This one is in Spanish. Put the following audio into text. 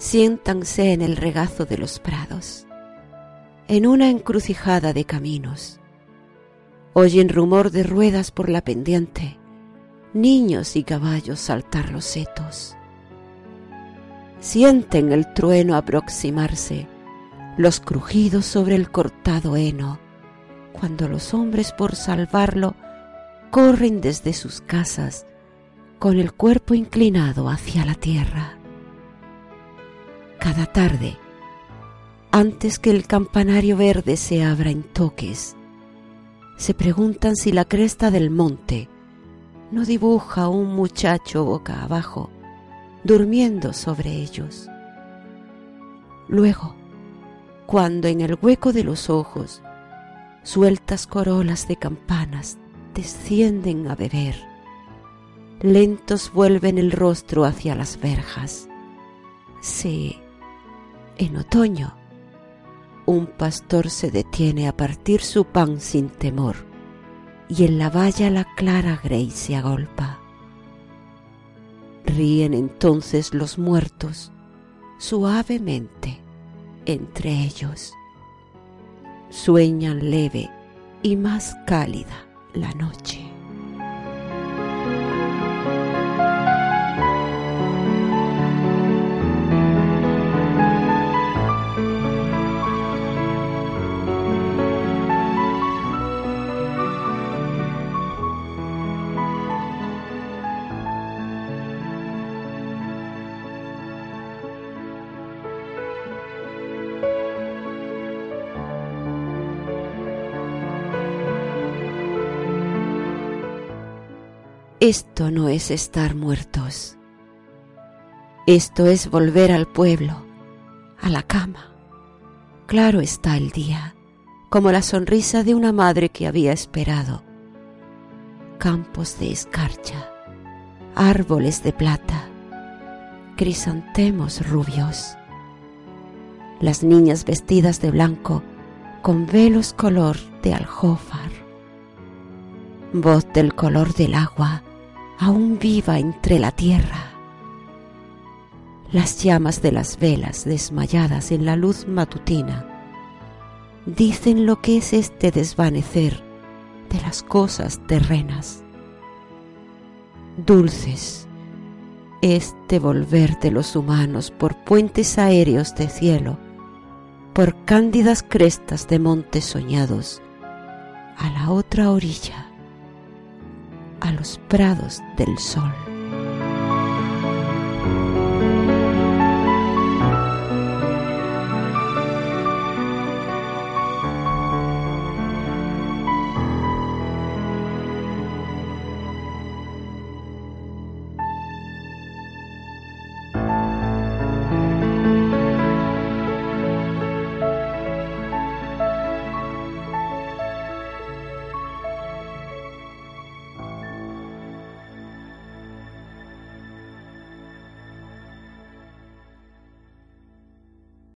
siéntanse en el regazo de los prados, en una encrucijada de caminos. Oyen rumor de ruedas por la pendiente, niños y caballos saltar los setos. Sienten el trueno aproximarse, los crujidos sobre el cortado heno, cuando los hombres por salvarlo corren desde sus casas con el cuerpo inclinado hacia la tierra cada tarde, antes que el campanario verde se abra en toques, se preguntan si la cresta del monte no dibuja un muchacho boca abajo, durmiendo sobre ellos. Luego, cuando en el hueco de los ojos sueltas corolas de campanas descienden a beber, lentos vuelven el rostro hacia las verjas. Se en otoño, un pastor se detiene a partir su pan sin temor, y en la valla la clara grey se agolpa. Ríen entonces los muertos suavemente entre ellos. Sueñan leve y más cálida la noche. Esto no es estar muertos. Esto es volver al pueblo, a la cama. Claro está el día, como la sonrisa de una madre que había esperado. Campos de escarcha, árboles de plata, crisantemos rubios. Las niñas vestidas de blanco con velos color de aljófar. Voz del color del agua aún viva entre la tierra. Las llamas de las velas desmayadas en la luz matutina dicen lo que es este desvanecer de las cosas terrenas. Dulces, este volver de los humanos por puentes aéreos de cielo, por cándidas crestas de montes soñados, a la otra orilla a los prados del sol.